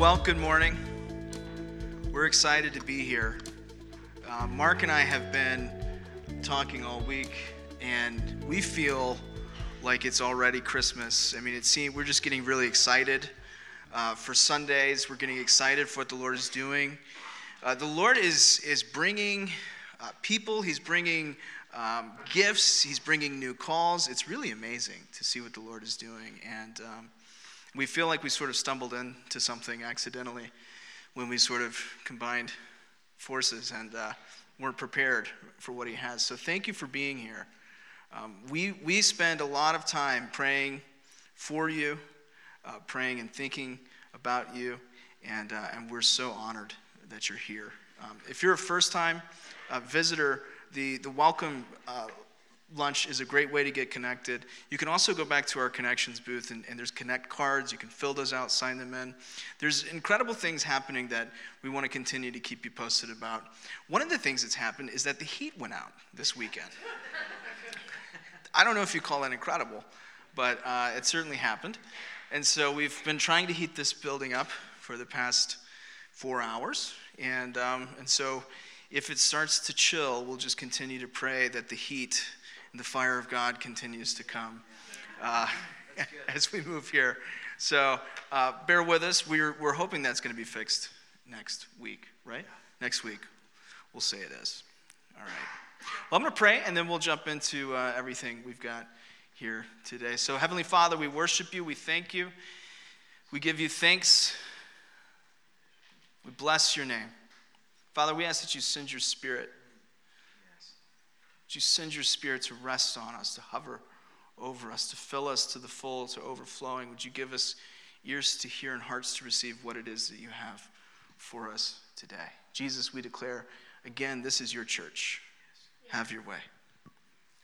Well, good morning. We're excited to be here. Uh, Mark and I have been talking all week, and we feel like it's already Christmas. I mean, it seems we're just getting really excited uh, for Sundays. We're getting excited for what the Lord is doing. Uh, the Lord is is bringing uh, people. He's bringing um, gifts. He's bringing new calls. It's really amazing to see what the Lord is doing, and um, we feel like we sort of stumbled into something accidentally when we sort of combined forces and uh, weren't prepared for what He has. So thank you for being here. Um, we, we spend a lot of time praying for you, uh, praying and thinking about you, and, uh, and we're so honored that you're here. Um, if you're a first time uh, visitor, the, the welcome uh, lunch is a great way to get connected. You can also go back to our connections booth, and, and, there's connect cards. You can fill those out, sign them in. There's incredible things happening that we want to continue to keep you posted about. One of the things that's happened is that the heat went out this weekend. I don't know if you call that incredible, but uh, it certainly happened. And so we've been trying to heat this building up for the past four hours. And, um, and so if it starts to chill, we'll just continue to pray that the heat and the fire of God continues to come uh, as we move here. So uh, bear with us. We're, we're hoping that's going to be fixed next week, right? Next week. We'll say it is. All right. Well, I'm going to pray and then we'll jump into uh, everything we've got here today. So, Heavenly Father, we worship you. We thank you. We give you thanks. We bless your name. Father, we ask that you send your spirit would you send your spirit to rest on us, to hover over us, to fill us to the full, to overflowing? Would you give us ears to hear and hearts to receive what it is that you have for us today? Jesus, we declare again, this is your church. Have your way.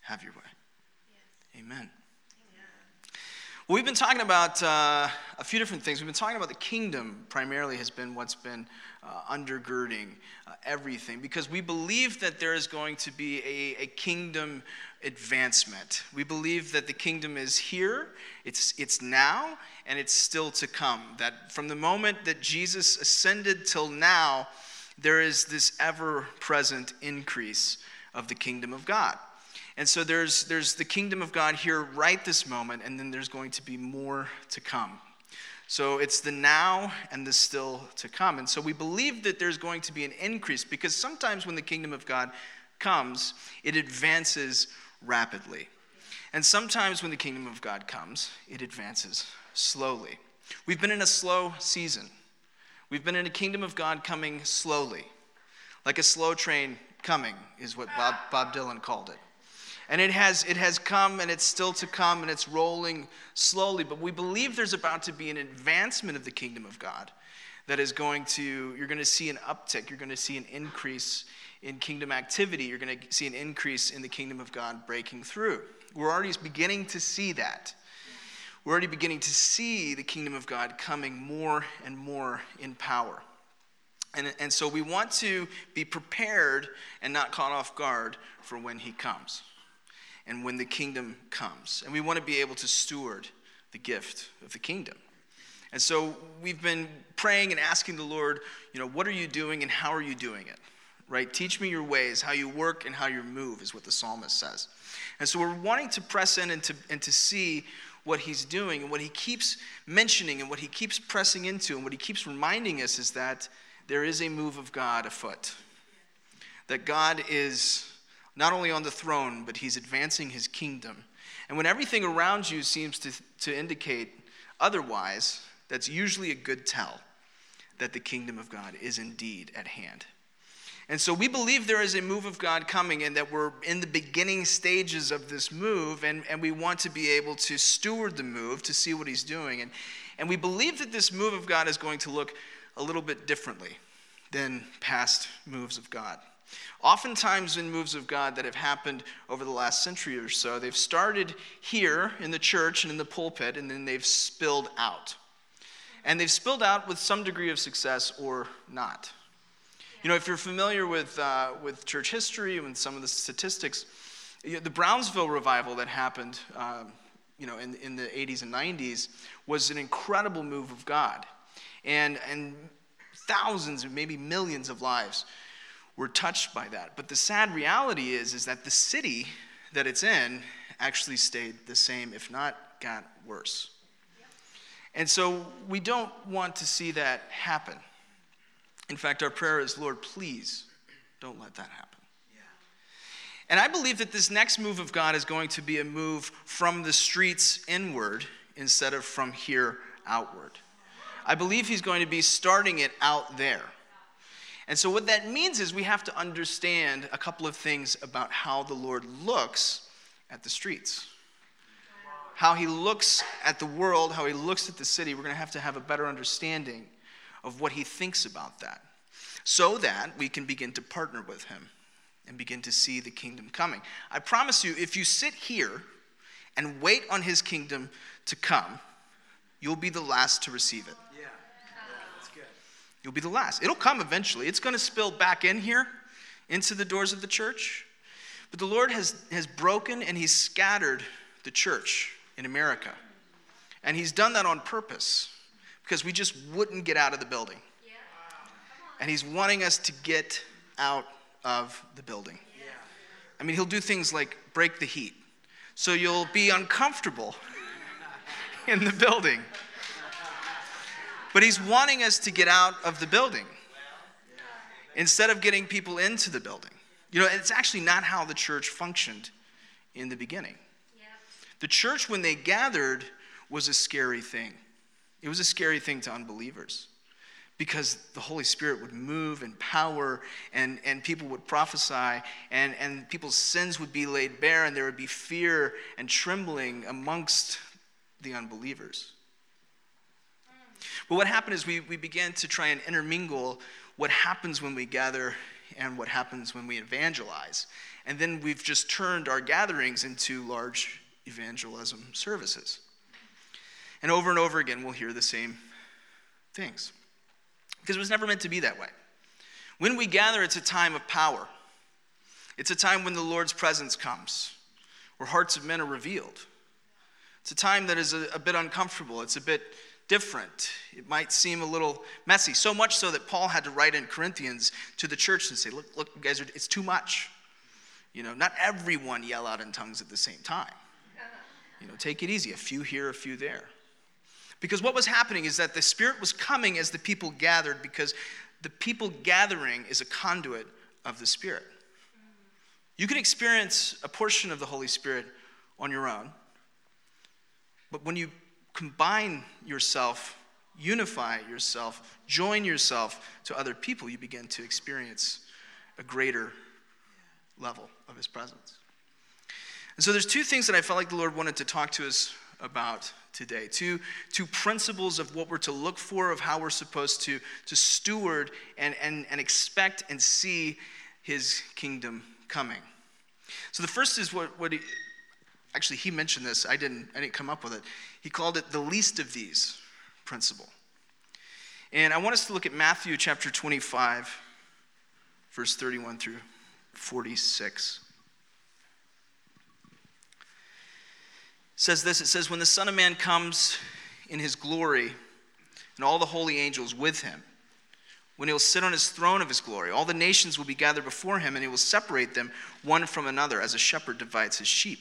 Have your way. Amen. Well, we've been talking about uh, a few different things. We've been talking about the kingdom, primarily, has been what's been uh, undergirding uh, everything because we believe that there is going to be a, a, kingdom advancement. We believe that the kingdom is here, it's, it's now, and it's still to come. That from the moment that Jesus ascended till now, there is this ever present increase of the kingdom of God. And so there's, there's the kingdom of God here right this moment, and then there's going to be more to come. So it's the now and the still to come. And so we believe that there's going to be an increase because sometimes when the kingdom of God comes, it advances rapidly. And sometimes when the kingdom of God comes, it advances slowly. We've been in a slow season. We've been in a kingdom of God coming slowly. Like a slow train coming, is what Bob, Bob Dylan called it. And it has, it has come and it's still to come and it's rolling slowly. But we believe there's about to be an advancement of the kingdom of God that is going to, you're going to see an uptick. You're going to see an increase in kingdom activity. You're going to see an increase in the kingdom of God breaking through. We're already beginning to see that. We're already beginning to see the kingdom of God coming more and more in power. And, and so we want to be prepared and not caught off guard for when he comes and when the kingdom comes. And we want to be able to steward the gift of the kingdom. And so we've been praying and asking the Lord, you know, what are you doing and how are you doing it? Right? Teach me your ways, how you work and how you move, is what the psalmist says. And so we're wanting to press in and to, and to see what he's doing and what he keeps mentioning and what he keeps pressing into and what he keeps reminding us is that there is a move of God afoot. That God is not only on the throne, but he's advancing his kingdom. And when everything around you seems to, to indicate otherwise, that's usually a good tell that the kingdom of God is indeed at hand. And so we believe there is a move of God coming and that we're in the beginning stages of this move, and, and we want to be able to steward the move to see what he's doing. And, and we believe that this move of God is going to look a little bit differently than past moves of God. Oftentimes, in moves of God that have happened over the last century or so, they've started here in the church and in the pulpit, and then they've spilled out. And they've spilled out with some degree of success or not. You know, if you're familiar with, uh, with church history and some of the statistics, the Brownsville revival that happened, um, you know, in, in the 80s and 90s was an incredible move of God. And, and thousands, maybe millions of lives were touched by that. But the sad reality is, is that the city that it's in actually stayed the same, if not got worse. And so we don't want to see that happen. In fact, our prayer is, Lord, please don't let that happen. And I believe that this next move of God is going to be a move from the streets inward instead of from here outward. I believe He's going to be starting it out there. And so, what that means is we have to understand a couple of things about how the Lord looks at the streets. How He looks at the world, how He looks at the city. We're going to have to have a better understanding of what He thinks about that so that we can begin to partner with Him and begin to see the kingdom coming. I promise you, if you sit here and wait on His kingdom to come, you'll be the last to receive it. You'll be the last. It'll come eventually. It's going to spill back in here into the doors of the church. But the Lord has, has broken and He's scattered the church in America. And He's done that on purpose because we just wouldn't get out of the building. And He's wanting us to get out of the building. I mean, He'll do things like break the heat. So you'll be uncomfortable in the building. But he's wanting us to get out of the building instead of getting people into the building. You know, it's actually not how the church functioned in the beginning. The church, when they gathered, was a scary thing. It was a scary thing to unbelievers because the Holy Spirit would move in power and, and people would prophesy and, and people's sins would be laid bare and there would be fear and trembling amongst the unbelievers. But what happened is we, we began to try and intermingle what happens when we gather and what happens when we evangelize. And then we've just turned our gatherings into large evangelism services. And over and over again, we'll hear the same things. Because it was never meant to be that way. When we gather, it's a time of power, it's a time when the Lord's presence comes, where hearts of men are revealed. It's a time that is a, a bit uncomfortable, it's a bit different. It might seem a little messy, so much so that Paul had to write in Corinthians to the church and say, Look, look, you guys, are, it's too much. You know, not everyone yell out in tongues at the same time. You know, take it easy, a few here, a few there. Because what was happening is that the Spirit was coming as the people gathered, because the people gathering is a conduit of the Spirit. You can experience a portion of the Holy Spirit on your own, but when you combine yourself, unify yourself, join yourself to other people, you begin to experience a greater level of his presence. And so there's two things that I felt like the Lord wanted to talk to us about today. Two, two principles of what we're to look for, of how we're supposed to, to steward and, and, and expect and see his kingdom coming. So the first is what, what he, actually he mentioned this, I didn't, I didn't come up with it. He called it the least of these principle. And I want us to look at Matthew chapter 25, verse 31 through 46. It says this it says, When the Son of Man comes in his glory, and all the holy angels with him, when he will sit on his throne of his glory, all the nations will be gathered before him, and he will separate them one from another, as a shepherd divides his sheep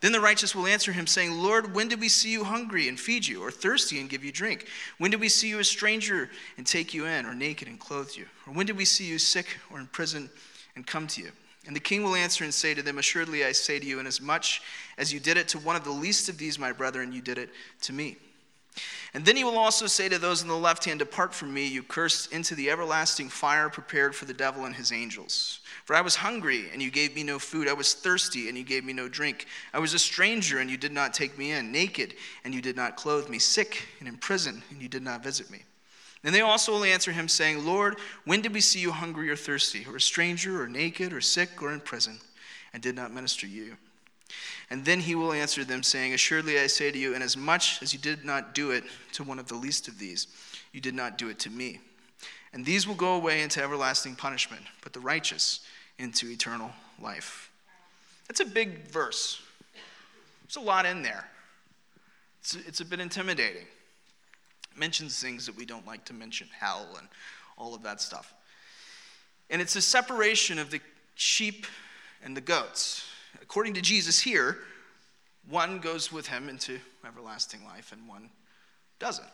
Then the righteous will answer him, saying, Lord, when did we see you hungry and feed you, or thirsty and give you drink? When did we see you a stranger and take you in, or naked and clothe you? Or when did we see you sick or in prison and come to you? And the king will answer and say to them, Assuredly I say to you, inasmuch as you did it to one of the least of these, my brethren, you did it to me. And then he will also say to those on the left hand, Depart from me, you cursed, into the everlasting fire prepared for the devil and his angels. For I was hungry, and you gave me no food. I was thirsty, and you gave me no drink. I was a stranger, and you did not take me in. Naked, and you did not clothe me. Sick, and in prison, and you did not visit me. And they also will answer him, saying, Lord, when did we see you hungry or thirsty, or a stranger, or naked, or sick, or in prison? and did not minister you. And then he will answer them, saying, Assuredly I say to you, inasmuch as you did not do it to one of the least of these, you did not do it to me. And these will go away into everlasting punishment, but the righteous into eternal life. That's a big verse. There's a lot in there. It's, it's a bit intimidating. It mentions things that we don't like to mention, hell and all of that stuff. And it's a separation of the sheep and the goats. According to Jesus here, one goes with him into everlasting life and one doesn't.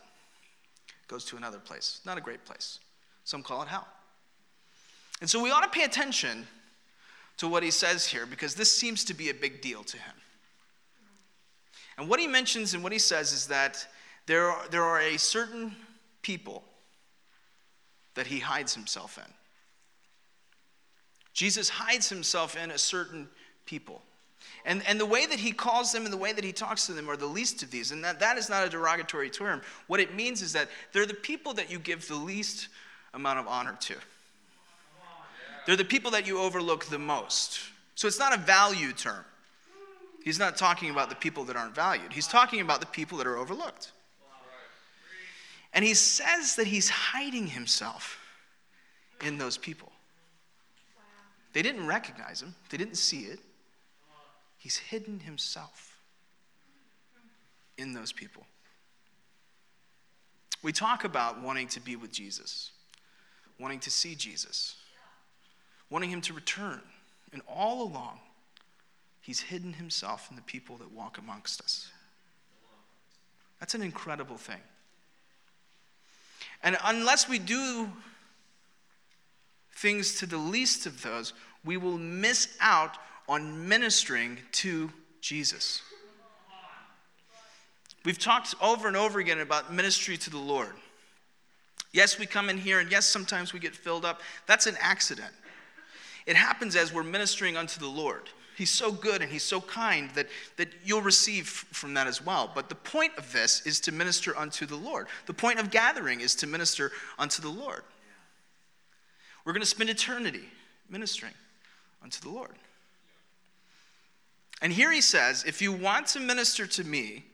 Goes to another place. Not a great place. Some call it hell. And so we ought to pay attention to what he says here because this seems to be a big deal to him. And what he mentions and what he says is that there are, there are a certain people that he hides himself in. Jesus hides himself in a certain people. And, and the way that he calls them and the way that he talks to them are the least of these. And that, that is not a derogatory term. What it means is that they're the people that you give the least amount of honor to. They're the people that you overlook the most. So it's not a value term. He's not talking about the people that aren't valued, he's talking about the people that are overlooked. And he says that he's hiding himself in those people. They didn't recognize him, they didn't see it. He's hidden himself in those people. We talk about wanting to be with Jesus, wanting to see Jesus, wanting him to return. And all along, he's hidden himself in the people that walk amongst us. That's an incredible thing. And unless we do things to the least of those, we will miss out on ministering to Jesus. We've talked over and over again about ministry to the Lord. Yes, we come in here, and yes, sometimes we get filled up. That's an accident. It happens as we're ministering unto the Lord. He's so good and he's so kind that, that you'll receive from that as well. But the point of this is to minister unto the Lord. The point of gathering is to minister unto the Lord. We're going to spend eternity ministering unto the Lord. And here he says, if you want to minister to me,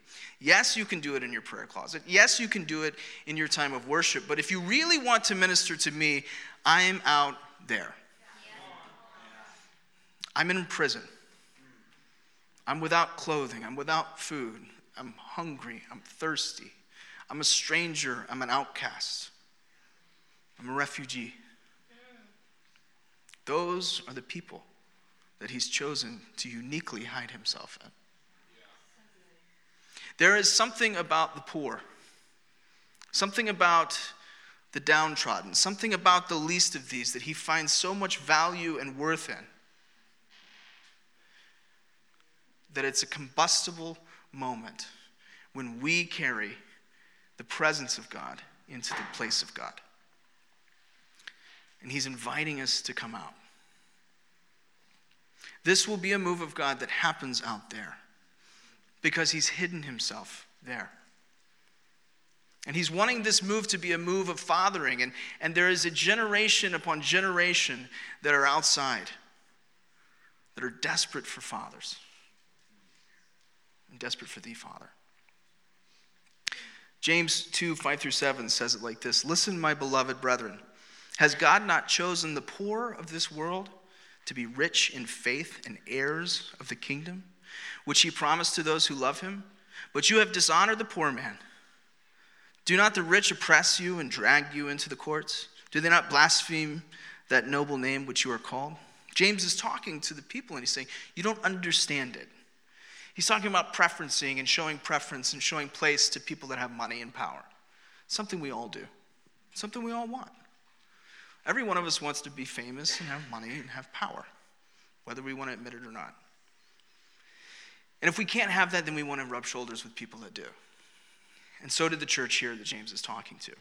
yes, you can do it in your prayer closet. Yes, you can do it in your time of worship. But if you really want to minister to me, I'm out there. I'm in prison. I'm without clothing. I'm without food. I'm hungry. I'm thirsty. I'm a stranger. I'm an outcast. I'm a refugee. Those are the people that he's chosen to uniquely hide himself in. There is something about the poor, something about the downtrodden, something about the least of these that he finds so much value and worth in that it's a combustible moment when we carry the presence of God into the place of God. And he's inviting us to come out. This will be a move of God that happens out there because he's hidden himself there. And he's wanting this move to be a move of fathering. And, and there is a generation upon generation that are outside, that are desperate for fathers. And desperate for thee, Father. James 2 5 through 7 says it like this Listen, my beloved brethren, has God not chosen the poor of this world? to be rich in faith and heirs of the kingdom, which he promised to those who love him. But you have dishonored the poor man. Do not the rich oppress you and drag you into the courts? Do they not blaspheme that noble name which you are called? James is talking to the people and he's saying, You don't understand it. He's talking about preferencing and showing preference and showing place to people that have money and power. Something we all do, something we all want. Every one of us wants to be famous and have money and have power, whether we want to admit it or not. And if we can't have that, then we want to rub shoulders with people that do. And so did the church here that James is talking to.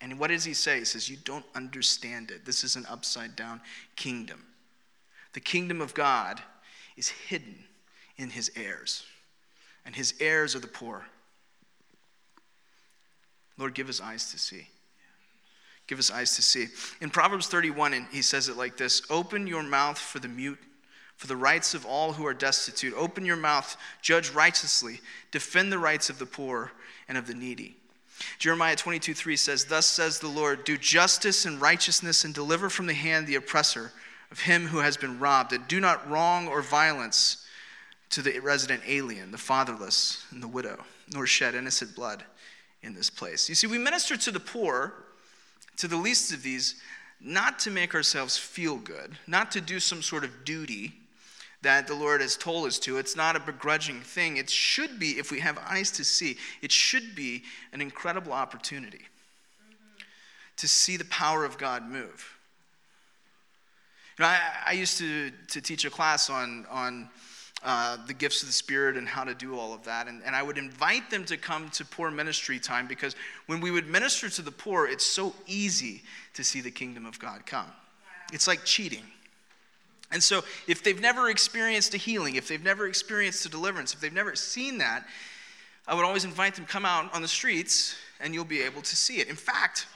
And what does he say? He says, You don't understand it. This is an upside down kingdom. The kingdom of God is hidden in his heirs, and his heirs are the poor. Lord, give us eyes to see. Give us eyes to see. In Proverbs 31, and he says it like this Open your mouth for the mute, for the rights of all who are destitute. Open your mouth, judge righteously, defend the rights of the poor and of the needy. Jeremiah 22 3 says, Thus says the Lord, do justice and righteousness and deliver from the hand the oppressor of him who has been robbed, and do not wrong or violence to the resident alien, the fatherless, and the widow, nor shed innocent blood in this place. You see, we minister to the poor, to the least of these, not to make ourselves feel good, not to do some sort of duty that the Lord has told us to. It's not a begrudging thing. It should be, if we have eyes to see, it should be an incredible opportunity mm-hmm. to see the power of God move. You know, I, I used to, to teach a class on, on uh, the gifts of the Spirit and how to do all of that. And, and I would invite them to come to poor ministry time because when we would minister to the poor, it's so easy to see the kingdom of God come. It's like cheating. And so, if they've never experienced a healing, if they've never experienced a deliverance, if they've never seen that, I would always invite them come out on the streets and you'll be able to see it. In fact,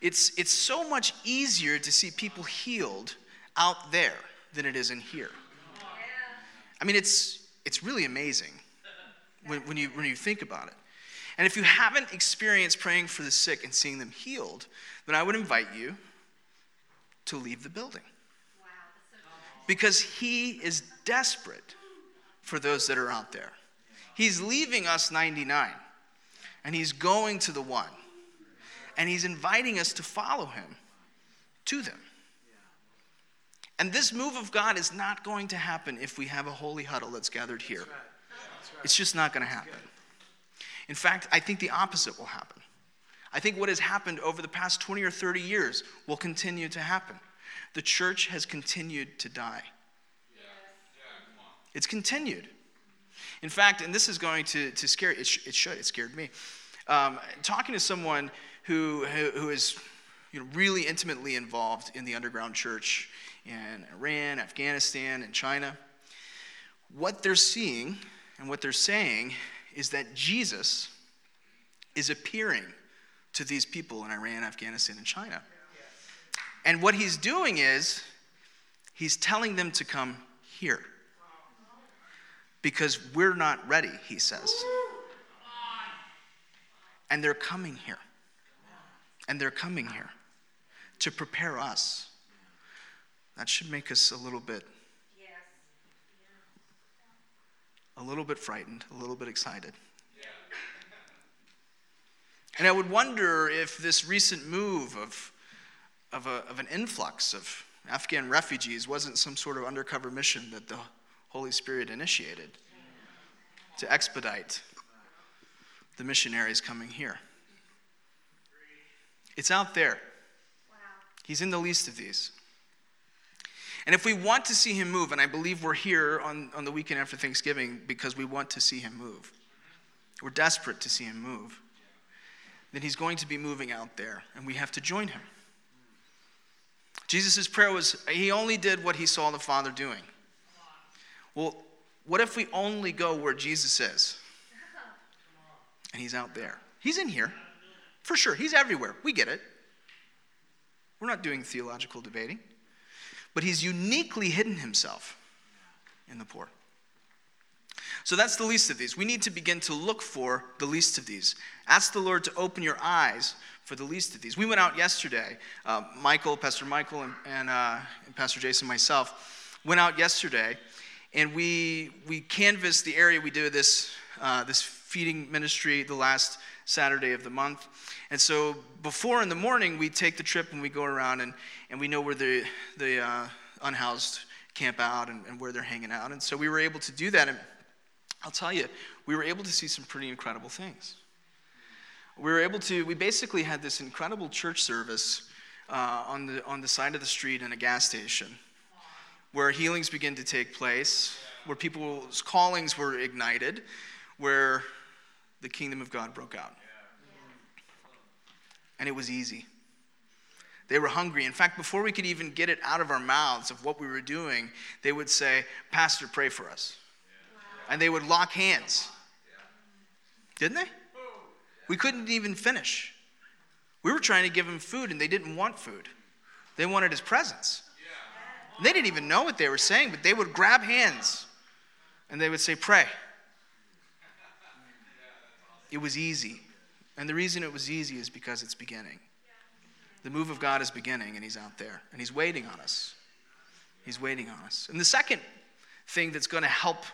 it's, it's so much easier to see people healed out there than it is in here. I mean, it's, it's really amazing when, when, you, when you think about it. And if you haven't experienced praying for the sick and seeing them healed, then I would invite you to leave the building because he is desperate for those that are out there. He's leaving us 99 and he's going to the one. And he's inviting us to follow him to them. And this move of God is not going to happen if we have a holy huddle that's gathered here. It's just not going to happen. In fact, I think the opposite will happen. I think what has happened over the past 20 or 30 years will continue to happen the church has continued to die. It's continued. In fact, and this is going to, to scare it, sh- it should, it scared me. Um, talking to someone who, who, who is you know, really intimately involved in the underground church in Iran, Afghanistan, and China, what they're seeing and what they're saying is that Jesus is appearing to these people in Iran, Afghanistan, and China. And what he's doing is he's telling them to come here. Because we're not ready, he says. And they're coming here. And they're coming here to prepare us. That should make us a little bit a little bit frightened, a little bit excited. And I would wonder if this recent move of of, a, of an influx of Afghan refugees wasn't some sort of undercover mission that the Holy Spirit initiated to expedite the missionaries coming here. It's out there. He's in the least of these. And if we want to see him move, and I believe we're here on, on the weekend after Thanksgiving because we want to see him move, we're desperate to see him move, then he's going to be moving out there, and we have to join him. Jesus' prayer was he only did what he saw the Father doing. Well, what if we only go where Jesus is? And he's out there. He's in here. For sure. He's everywhere. We get it. We're not doing theological debating. But he's uniquely hidden himself in the poor. So that's the least of these. We need to begin to look for the least of these. Ask the Lord to open your eyes for the least of these. We went out yesterday. Uh, Michael, Pastor Michael, and, and, uh, and Pastor Jason, myself, went out yesterday, and we we canvassed the area. We did this uh, this feeding ministry the last Saturday of the month, and so before in the morning we take the trip and we go around and and we know where the the uh, unhoused camp out and, and where they're hanging out, and so we were able to do that. And I'll tell you, we were able to see some pretty incredible things we were able to, we basically had this incredible church service uh, on, the, on the side of the street in a gas station where healings began to take place, where people's callings were ignited, where the kingdom of God broke out. And it was easy. They were hungry. In fact, before we could even get it out of our mouths of what we were doing, they would say, Pastor, pray for us. And they would lock hands. Didn't they? We couldn't even finish. We were trying to give them food and they didn't want food. They wanted his presence. They didn't even know what they were saying, but they would grab hands and they would say, Pray. It was easy. And the reason it was easy is because it's beginning. The move of God is beginning, and He's out there, and He's waiting on us. He's waiting on us. And the second thing that's going to help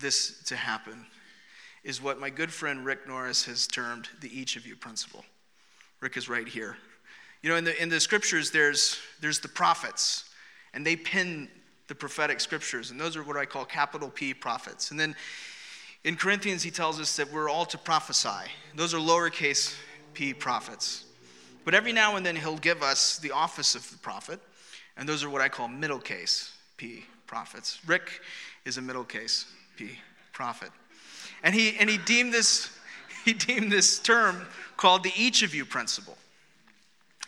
this to happen is what my good friend Rick Norris has termed the each of you principle. Rick is right here. You know, in the, in the scriptures, there's, there's the prophets, and they pin the prophetic scriptures, and those are what I call capital P prophets. And then in Corinthians, he tells us that we're all to prophesy. Those are lowercase p prophets. But every now and then, he'll give us the office of the prophet, and those are what I call middle case p prophets. Rick is a middle case p prophet. And he, and he, deemed this, he deemed this term called the each of you principle.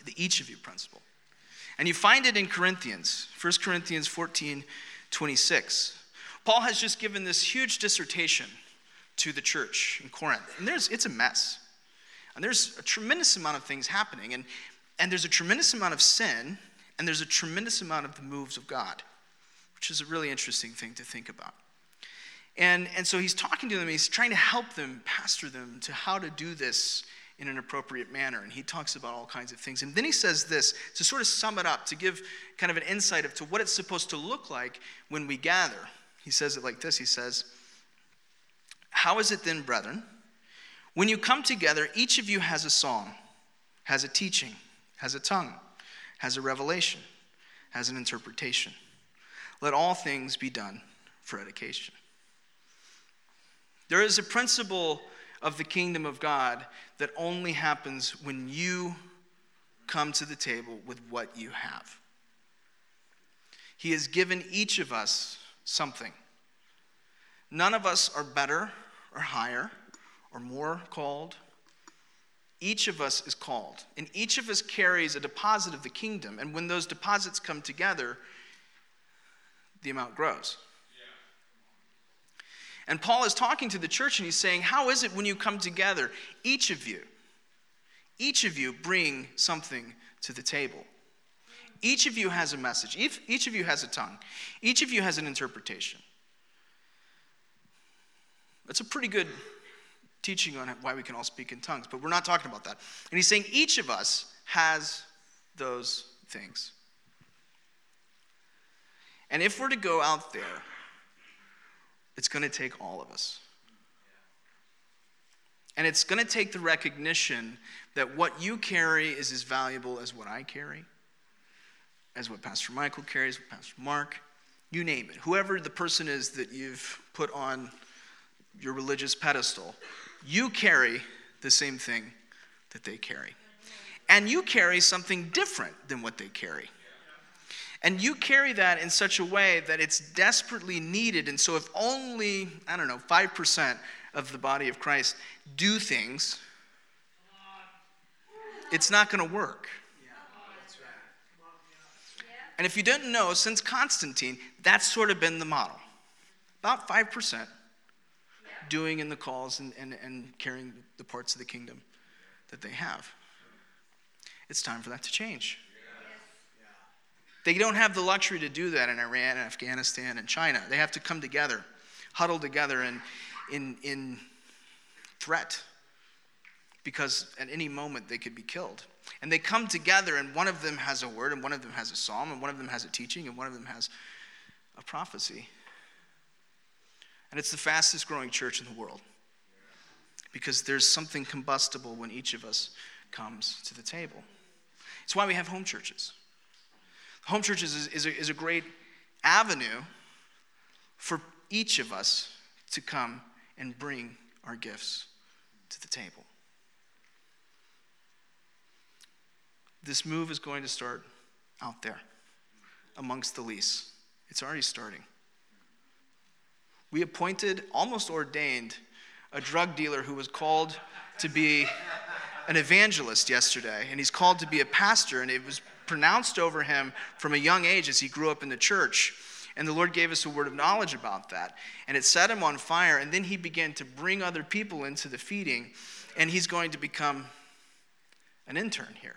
The each of you principle. And you find it in Corinthians, 1 Corinthians 14 26. Paul has just given this huge dissertation to the church in Corinth. And there's, it's a mess. And there's a tremendous amount of things happening. And, and there's a tremendous amount of sin, and there's a tremendous amount of the moves of God, which is a really interesting thing to think about. And, and so he's talking to them, he's trying to help them, pastor them to how to do this in an appropriate manner. And he talks about all kinds of things. And then he says this to sort of sum it up, to give kind of an insight of to what it's supposed to look like when we gather. He says it like this He says, how is it then, brethren? When you come together, each of you has a song, has a teaching, has a tongue, has a revelation, has an interpretation. Let all things be done for edification. There is a principle of the kingdom of God that only happens when you come to the table with what you have. He has given each of us something. None of us are better or higher or more called. Each of us is called, and each of us carries a deposit of the kingdom. And when those deposits come together, the amount grows. And Paul is talking to the church and he's saying, How is it when you come together? Each of you, each of you bring something to the table. Each of you has a message. Each of you has a tongue. Each of you has an interpretation. That's a pretty good teaching on why we can all speak in tongues, but we're not talking about that. And he's saying each of us has those things. And if we're to go out there, it's going to take all of us. And it's going to take the recognition that what you carry is as valuable as what I carry, as what Pastor Michael carries, what Pastor Mark, you name it. Whoever the person is that you've put on your religious pedestal, you carry the same thing that they carry. And you carry something different than what they carry. And you carry that in such a way that it's desperately needed. And so, if only, I don't know, 5% of the body of Christ do things, it's not going to work. And if you didn't know, since Constantine, that's sort of been the model. About 5% doing in the calls and, and, and carrying the parts of the kingdom that they have. It's time for that to change. They don't have the luxury to do that in Iran and Afghanistan and China. They have to come together, huddle together in, in, in threat because at any moment they could be killed. And they come together, and one of them has a word, and one of them has a psalm, and one of them has a teaching, and one of them has a prophecy. And it's the fastest growing church in the world because there's something combustible when each of us comes to the table. It's why we have home churches. Home churches is, is, a, is a great avenue for each of us to come and bring our gifts to the table. This move is going to start out there amongst the least. It's already starting we appointed, almost ordained, a drug dealer who was called to be an evangelist yesterday, and he's called to be a pastor, and it was pronounced over him from a young age as he grew up in the church. And the Lord gave us a word of knowledge about that. And it set him on fire, and then he began to bring other people into the feeding, and he's going to become an intern here.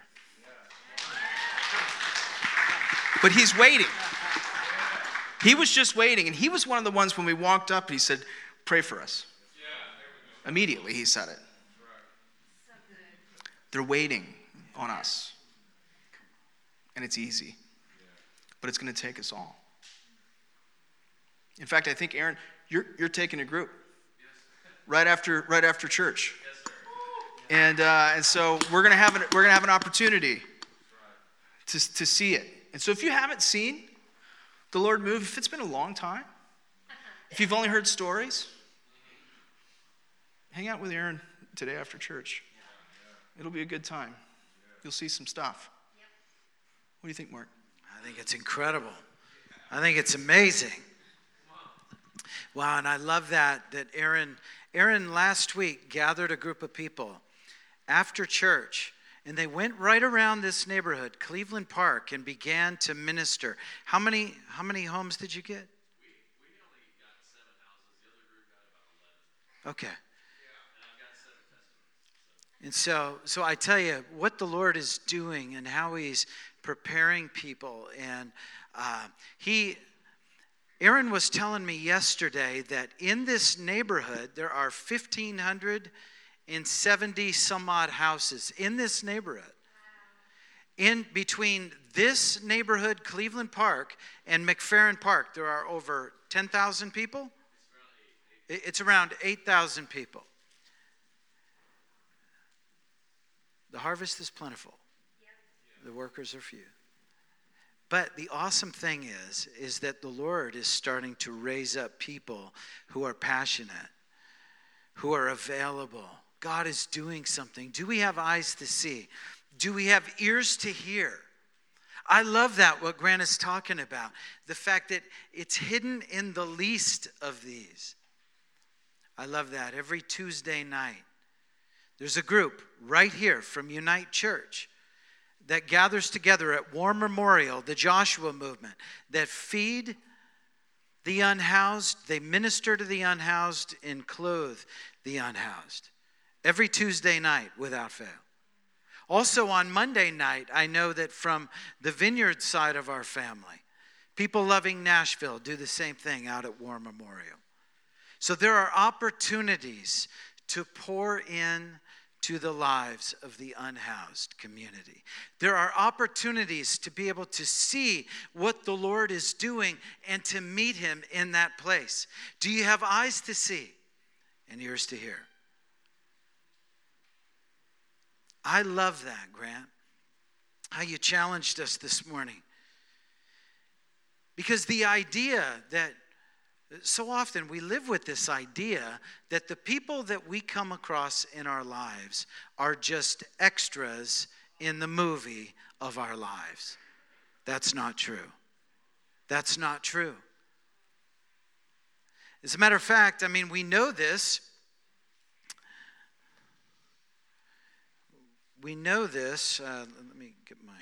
But he's waiting. He was just waiting, and he was one of the ones when we walked up, he said, Pray for us. Immediately, he said it. They're waiting on us. And it's easy, but it's going to take us all. In fact, I think, Aaron, you're, you're taking a group right after, right after church. And, uh, and so we're going to have an, we're going to have an opportunity to, to see it. And so if you haven't seen the Lord move, if it's been a long time, if you've only heard stories, hang out with Aaron today after church. It'll be a good time. You'll see some stuff. What do you think, Mark? I think it's incredible. I think it's amazing. Wow, and I love that that Aaron Aaron last week gathered a group of people after church and they went right around this neighborhood, Cleveland Park, and began to minister. How many how many homes did you get? Okay. And so, so I tell you what the Lord is doing and how He's preparing people. And uh, He, Aaron was telling me yesterday that in this neighborhood there are 1,570 some odd houses in this neighborhood. In between this neighborhood, Cleveland Park, and McFerrin Park, there are over 10,000 people. It's around 8,000 people. The harvest is plentiful. The workers are few. But the awesome thing is is that the Lord is starting to raise up people who are passionate, who are available. God is doing something. Do we have eyes to see? Do we have ears to hear? I love that what Grant is talking about. The fact that it's hidden in the least of these. I love that. Every Tuesday night, there's a group right here from Unite Church that gathers together at War Memorial, the Joshua movement, that feed the unhoused, they minister to the unhoused, and clothe the unhoused. Every Tuesday night without fail. Also on Monday night, I know that from the vineyard side of our family, people loving Nashville do the same thing out at War Memorial. So there are opportunities to pour in to the lives of the unhoused community. There are opportunities to be able to see what the Lord is doing and to meet Him in that place. Do you have eyes to see and ears to hear? I love that, Grant, how you challenged us this morning. Because the idea that so often we live with this idea that the people that we come across in our lives are just extras in the movie of our lives. That's not true. That's not true. As a matter of fact, I mean, we know this. We know this. Uh, let me get my.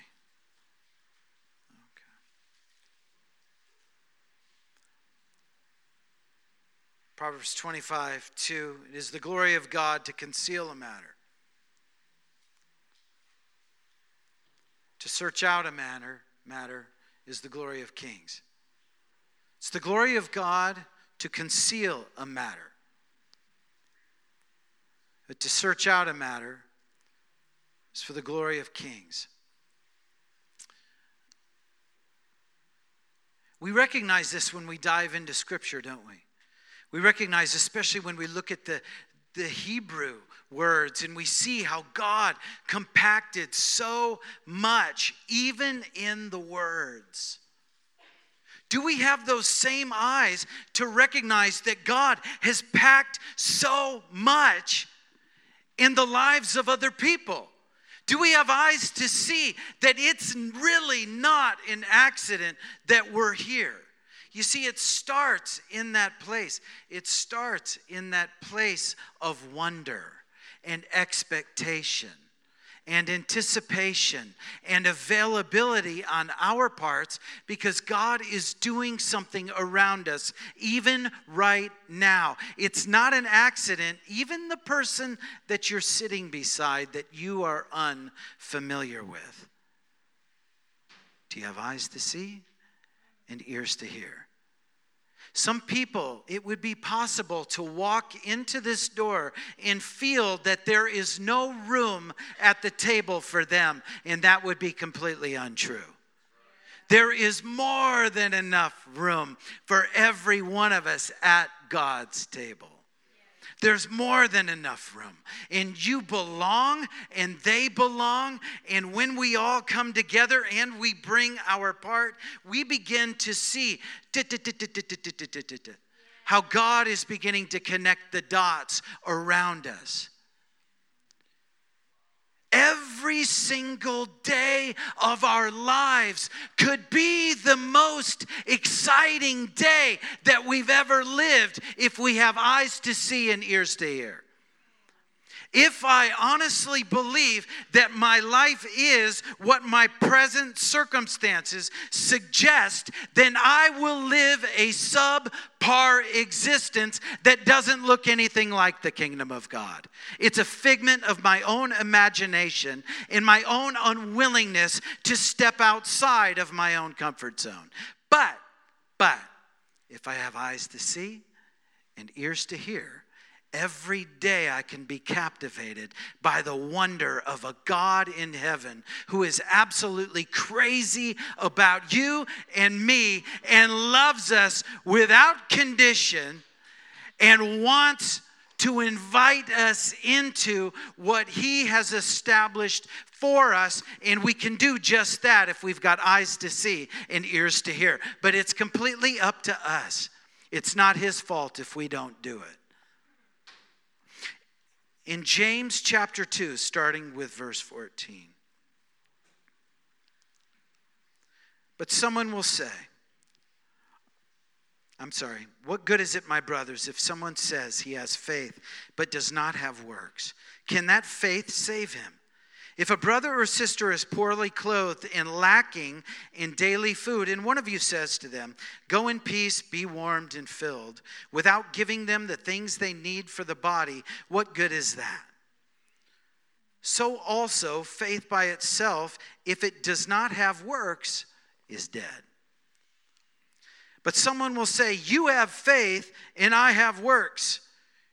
Proverbs 25, 2. It is the glory of God to conceal a matter, to search out a matter, matter is the glory of kings. It's the glory of God to conceal a matter. But to search out a matter is for the glory of kings. We recognize this when we dive into Scripture, don't we? We recognize, especially when we look at the, the Hebrew words and we see how God compacted so much, even in the words. Do we have those same eyes to recognize that God has packed so much in the lives of other people? Do we have eyes to see that it's really not an accident that we're here? You see, it starts in that place. It starts in that place of wonder and expectation and anticipation and availability on our parts because God is doing something around us, even right now. It's not an accident, even the person that you're sitting beside that you are unfamiliar with. Do you have eyes to see and ears to hear? Some people, it would be possible to walk into this door and feel that there is no room at the table for them, and that would be completely untrue. There is more than enough room for every one of us at God's table. There's more than enough room. And you belong, and they belong. And when we all come together and we bring our part, we begin to see how God is beginning to connect the dots around us every single day of our lives could be the most exciting day that we've ever lived if we have eyes to see and ears to hear if I honestly believe that my life is what my present circumstances suggest, then I will live a subpar existence that doesn't look anything like the kingdom of God. It's a figment of my own imagination and my own unwillingness to step outside of my own comfort zone. But, but, if I have eyes to see and ears to hear, Every day I can be captivated by the wonder of a God in heaven who is absolutely crazy about you and me and loves us without condition and wants to invite us into what he has established for us. And we can do just that if we've got eyes to see and ears to hear. But it's completely up to us. It's not his fault if we don't do it. In James chapter 2, starting with verse 14. But someone will say, I'm sorry, what good is it, my brothers, if someone says he has faith but does not have works? Can that faith save him? If a brother or sister is poorly clothed and lacking in daily food, and one of you says to them, Go in peace, be warmed and filled, without giving them the things they need for the body, what good is that? So also, faith by itself, if it does not have works, is dead. But someone will say, You have faith, and I have works.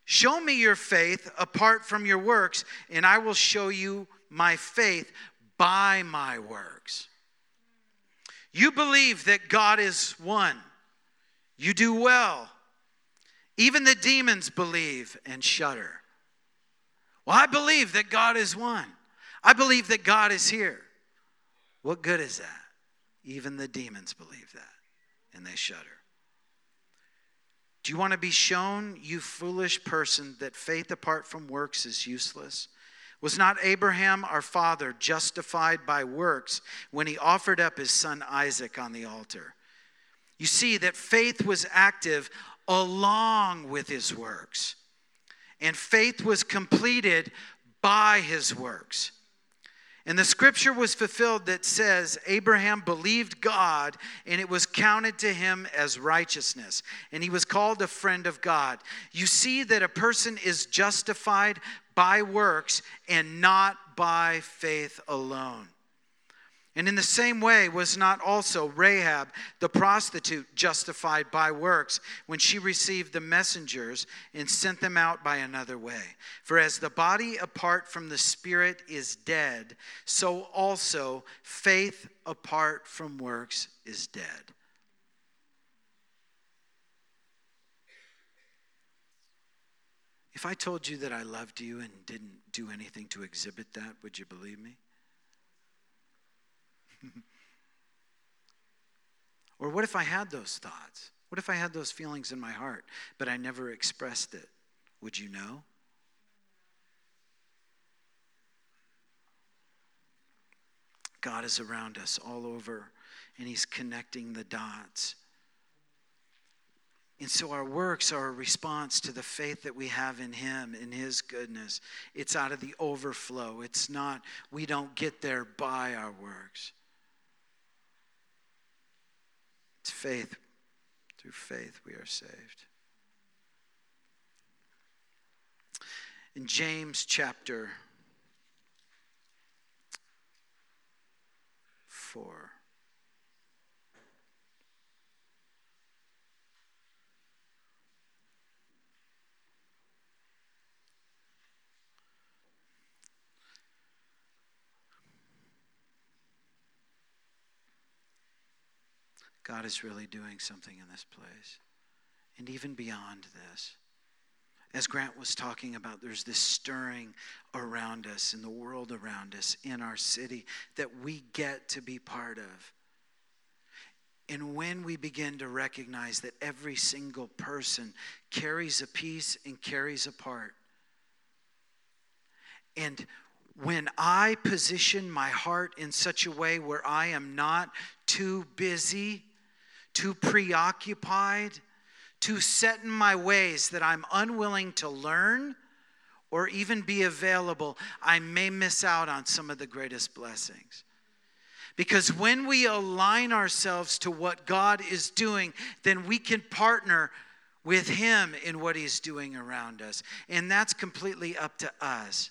Show me your faith apart from your works, and I will show you my faith by my works. You believe that God is one. You do well. Even the demons believe and shudder. Well, I believe that God is one. I believe that God is here. What good is that? Even the demons believe that and they shudder. Do you want to be shown, you foolish person, that faith apart from works is useless? Was not Abraham, our father, justified by works when he offered up his son Isaac on the altar? You see that faith was active along with his works, and faith was completed by his works. And the scripture was fulfilled that says, Abraham believed God, and it was counted to him as righteousness, and he was called a friend of God. You see that a person is justified by works and not by faith alone. And in the same way, was not also Rahab the prostitute justified by works when she received the messengers and sent them out by another way? For as the body apart from the spirit is dead, so also faith apart from works is dead. If I told you that I loved you and didn't do anything to exhibit that, would you believe me? or what if I had those thoughts? What if I had those feelings in my heart, but I never expressed it? Would you know? God is around us all over, and He's connecting the dots. And so our works are a response to the faith that we have in Him, in His goodness. It's out of the overflow. It's not, we don't get there by our works. It's faith. Through faith, we are saved. In James chapter 4. God is really doing something in this place. And even beyond this, as Grant was talking about, there's this stirring around us, in the world around us, in our city, that we get to be part of. And when we begin to recognize that every single person carries a piece and carries a part, and when I position my heart in such a way where I am not too busy, too preoccupied, too set in my ways that I'm unwilling to learn or even be available, I may miss out on some of the greatest blessings. Because when we align ourselves to what God is doing, then we can partner with Him in what He's doing around us. And that's completely up to us.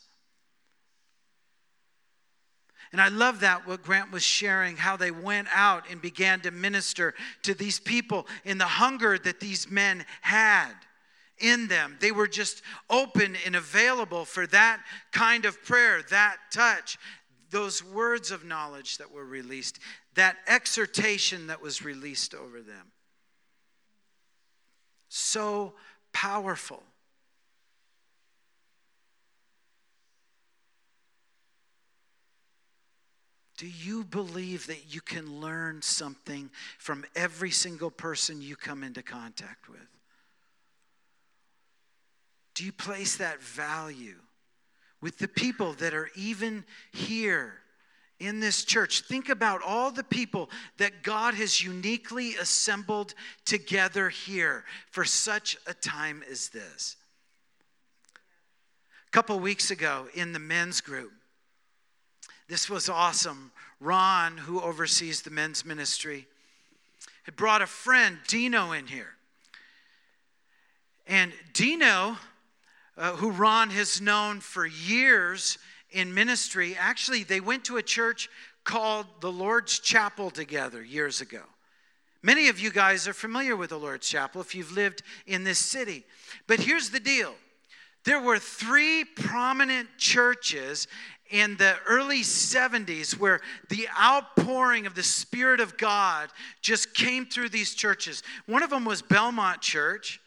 And I love that what Grant was sharing, how they went out and began to minister to these people in the hunger that these men had in them. They were just open and available for that kind of prayer, that touch, those words of knowledge that were released, that exhortation that was released over them. So powerful. Do you believe that you can learn something from every single person you come into contact with? Do you place that value with the people that are even here in this church? Think about all the people that God has uniquely assembled together here for such a time as this. A couple weeks ago in the men's group, this was awesome. Ron, who oversees the men's ministry, had brought a friend, Dino, in here. And Dino, uh, who Ron has known for years in ministry, actually, they went to a church called the Lord's Chapel together years ago. Many of you guys are familiar with the Lord's Chapel if you've lived in this city. But here's the deal there were three prominent churches in the early 70s where the outpouring of the Spirit of God just came through these churches. One of them was Belmont Church.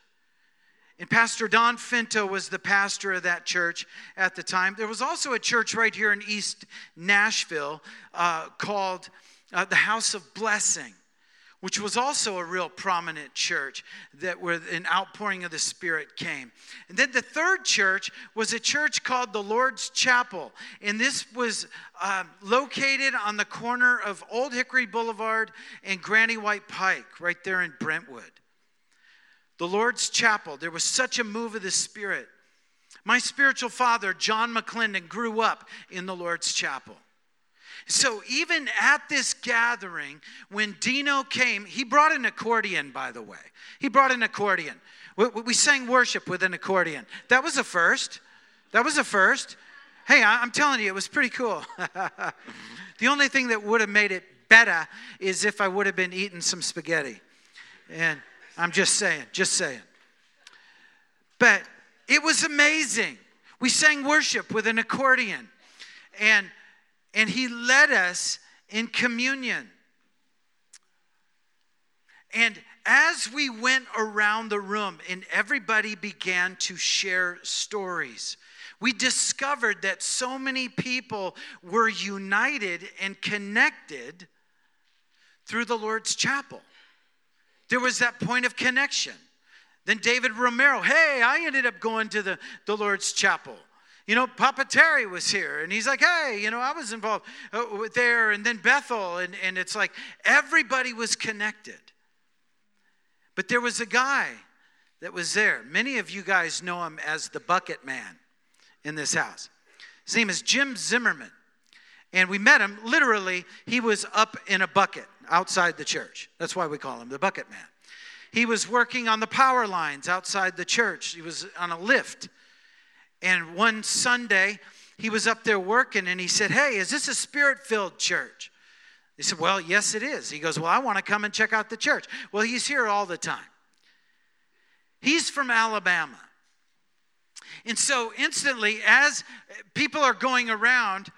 And Pastor Don Finto was the pastor of that church at the time. There was also a church right here in East Nashville uh, called uh, the House of Blessing which was also a real prominent church that where an outpouring of the spirit came. And then the third church was a church called the lord's chapel. And this was uh, located on the corner of old hickory boulevard and granny white pike right there in brentwood. The lord's chapel. There was such a move of the spirit. My spiritual father john mcclendon grew up in the lord's chapel so even at this gathering, when Dino came, he brought an accordion, by the way. He brought an accordion. We, we sang worship with an accordion. That was a first. That was a first. Hey, I'm telling you, it was pretty cool. the only thing that would have made it better is if I would have been eating some spaghetti. And I'm just saying, just saying. But it was amazing. We sang worship with an accordion. And and he led us in communion. And as we went around the room and everybody began to share stories, we discovered that so many people were united and connected through the Lord's chapel. There was that point of connection. Then David Romero, hey, I ended up going to the, the Lord's chapel. You know, Papa Terry was here, and he's like, hey, you know, I was involved uh, there, and then Bethel, and, and it's like everybody was connected. But there was a guy that was there. Many of you guys know him as the bucket man in this house. His name is Jim Zimmerman. And we met him, literally, he was up in a bucket outside the church. That's why we call him the bucket man. He was working on the power lines outside the church, he was on a lift and one Sunday, he was up there working and he said, Hey, is this a spirit filled church? He said, Well, yes, it is. He goes, Well, I want to come and check out the church. Well, he's here all the time. He's from Alabama. And so, instantly, as people are going around,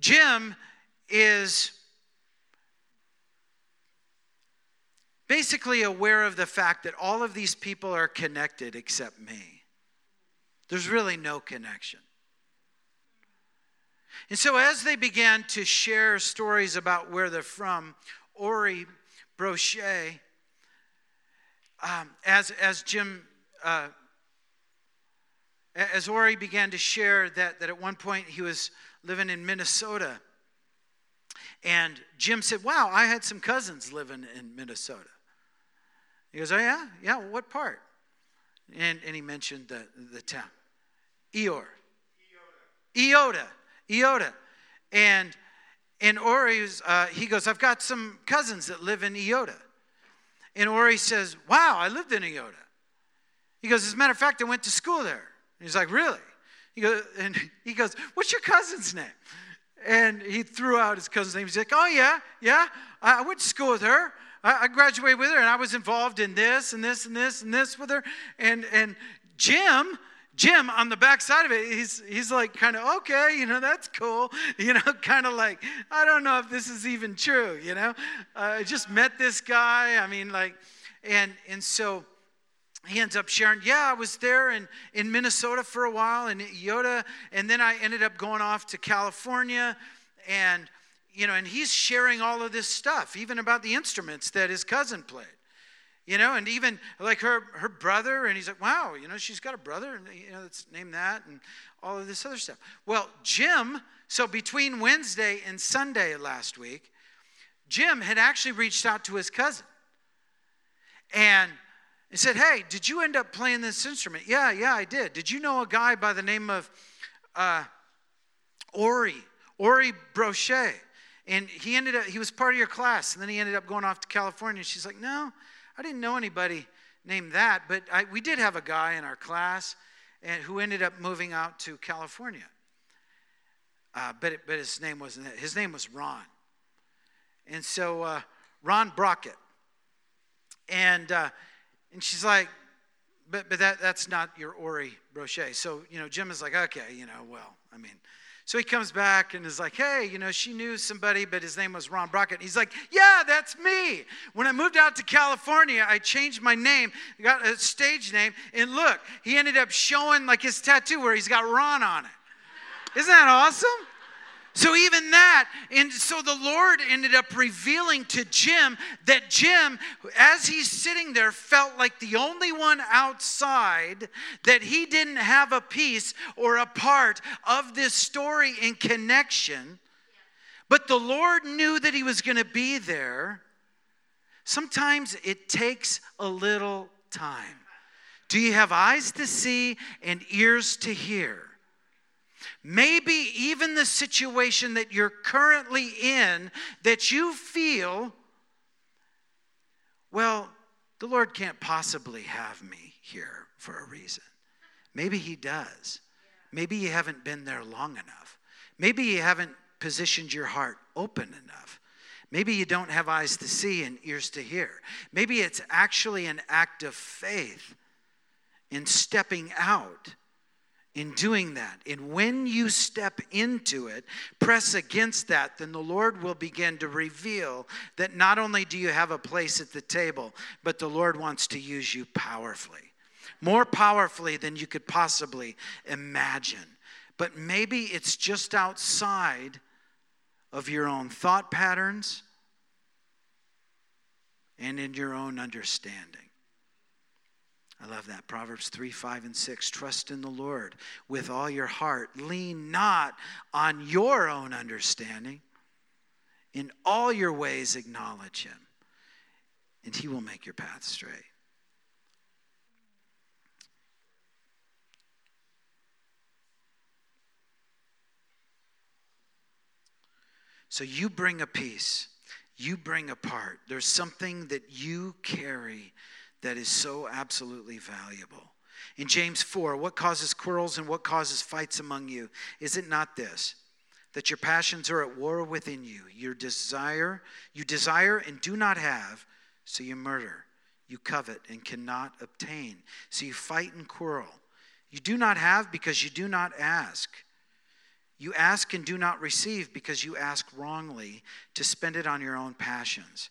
Jim is basically aware of the fact that all of these people are connected except me. There's really no connection. And so, as they began to share stories about where they're from, Ori Brochet, um, as, as Jim, uh, as Ori began to share that, that at one point he was living in Minnesota, and Jim said, Wow, I had some cousins living in Minnesota. He goes, Oh, yeah? Yeah, what part? And, and he mentioned the, the town. Eeyore. Eoda. Eoda. And, and Ori, uh, he goes, I've got some cousins that live in Eoda. And Ori says, Wow, I lived in Eoda. He goes, As a matter of fact, I went to school there. And he's like, Really? He goes, and he goes, What's your cousin's name? And he threw out his cousin's name. He's like, Oh, yeah, yeah. I went to school with her. I graduated with her, and I was involved in this and this and this and this with her. And, and Jim, Jim on the back side of it, he's, he's like, kind of, okay, you know, that's cool. You know, kind of like, I don't know if this is even true, you know. Uh, I just met this guy. I mean, like, and, and so he ends up sharing, yeah, I was there in, in Minnesota for a while in Yoda, and then I ended up going off to California, and, you know, and he's sharing all of this stuff, even about the instruments that his cousin played you know and even like her her brother and he's like wow you know she's got a brother and you know let's name that and all of this other stuff. Well jim so between wednesday and sunday last week jim had actually reached out to his cousin and he said hey did you end up playing this instrument? Yeah yeah i did. Did you know a guy by the name of uh, ori ori brochet? And he ended up he was part of your class and then he ended up going off to california. She's like no I didn't know anybody named that, but I, we did have a guy in our class and, who ended up moving out to California. Uh, but, it, but his name wasn't it. His name was Ron. And so uh, Ron Brockett. And, uh, and she's like, but, but that, that's not your Ori Brochet. So, you know, Jim is like, okay, you know, well, I mean, so he comes back and is like, hey, you know, she knew somebody, but his name was Ron Brockett. He's like, yeah, that's me. When I moved out to California, I changed my name, got a stage name, and look, he ended up showing like his tattoo where he's got Ron on it. Isn't that awesome? So, even that, and so the Lord ended up revealing to Jim that Jim, as he's sitting there, felt like the only one outside that he didn't have a piece or a part of this story in connection. But the Lord knew that he was going to be there. Sometimes it takes a little time. Do you have eyes to see and ears to hear? Maybe even the situation that you're currently in that you feel, well, the Lord can't possibly have me here for a reason. Maybe He does. Maybe you haven't been there long enough. Maybe you haven't positioned your heart open enough. Maybe you don't have eyes to see and ears to hear. Maybe it's actually an act of faith in stepping out in doing that. And when you step into it, press against that, then the Lord will begin to reveal that not only do you have a place at the table, but the Lord wants to use you powerfully. More powerfully than you could possibly imagine. But maybe it's just outside of your own thought patterns and in your own understanding. I love that. Proverbs 3, 5, and 6. Trust in the Lord with all your heart. Lean not on your own understanding. In all your ways, acknowledge him, and he will make your path straight. So you bring a piece, you bring a part. There's something that you carry that is so absolutely valuable. In James 4, what causes quarrels and what causes fights among you? Is it not this? That your passions are at war within you. Your desire, you desire and do not have, so you murder. You covet and cannot obtain, so you fight and quarrel. You do not have because you do not ask. You ask and do not receive because you ask wrongly to spend it on your own passions.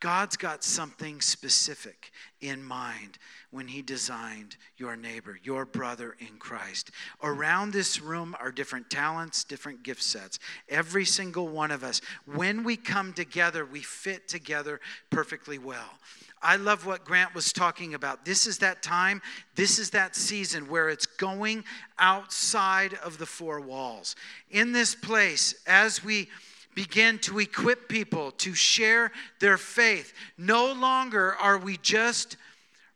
God's got something specific in mind when He designed your neighbor, your brother in Christ. Around this room are different talents, different gift sets. Every single one of us, when we come together, we fit together perfectly well. I love what Grant was talking about. This is that time, this is that season where it's going outside of the four walls. In this place, as we begin to equip people to share their faith. No longer are we just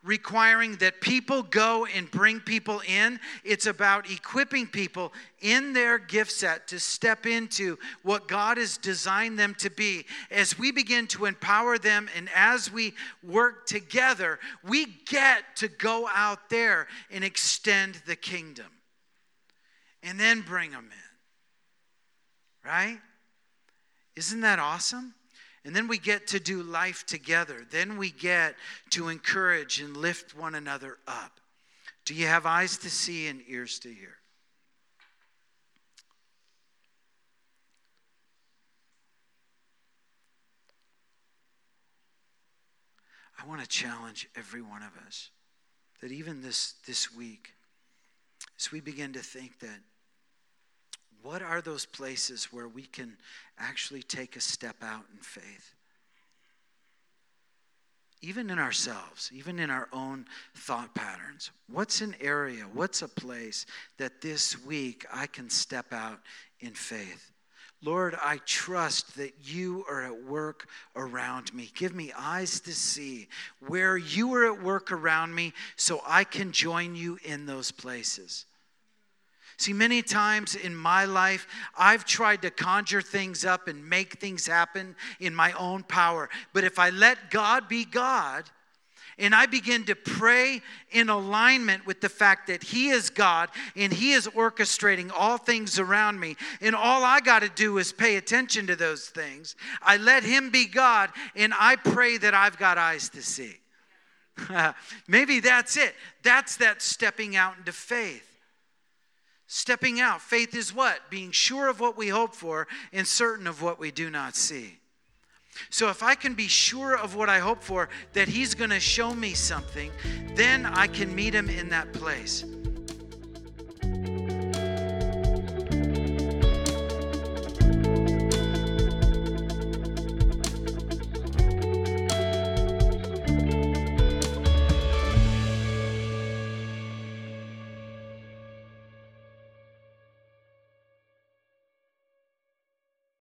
requiring that people go and bring people in. It's about equipping people in their gift set to step into what God has designed them to be. As we begin to empower them and as we work together, we get to go out there and extend the kingdom and then bring them in. Right? Isn't that awesome? And then we get to do life together. Then we get to encourage and lift one another up. Do you have eyes to see and ears to hear? I want to challenge every one of us that even this, this week, as we begin to think that what are those places where we can actually take a step out in faith? Even in ourselves, even in our own thought patterns. What's an area, what's a place that this week I can step out in faith? Lord, I trust that you are at work around me. Give me eyes to see where you are at work around me so I can join you in those places. See, many times in my life, I've tried to conjure things up and make things happen in my own power. But if I let God be God, and I begin to pray in alignment with the fact that He is God and He is orchestrating all things around me. And all I got to do is pay attention to those things. I let Him be God and I pray that I've got eyes to see. Maybe that's it. That's that stepping out into faith. Stepping out. Faith is what? Being sure of what we hope for and certain of what we do not see. So if I can be sure of what I hope for, that He's going to show me something, then I can meet Him in that place.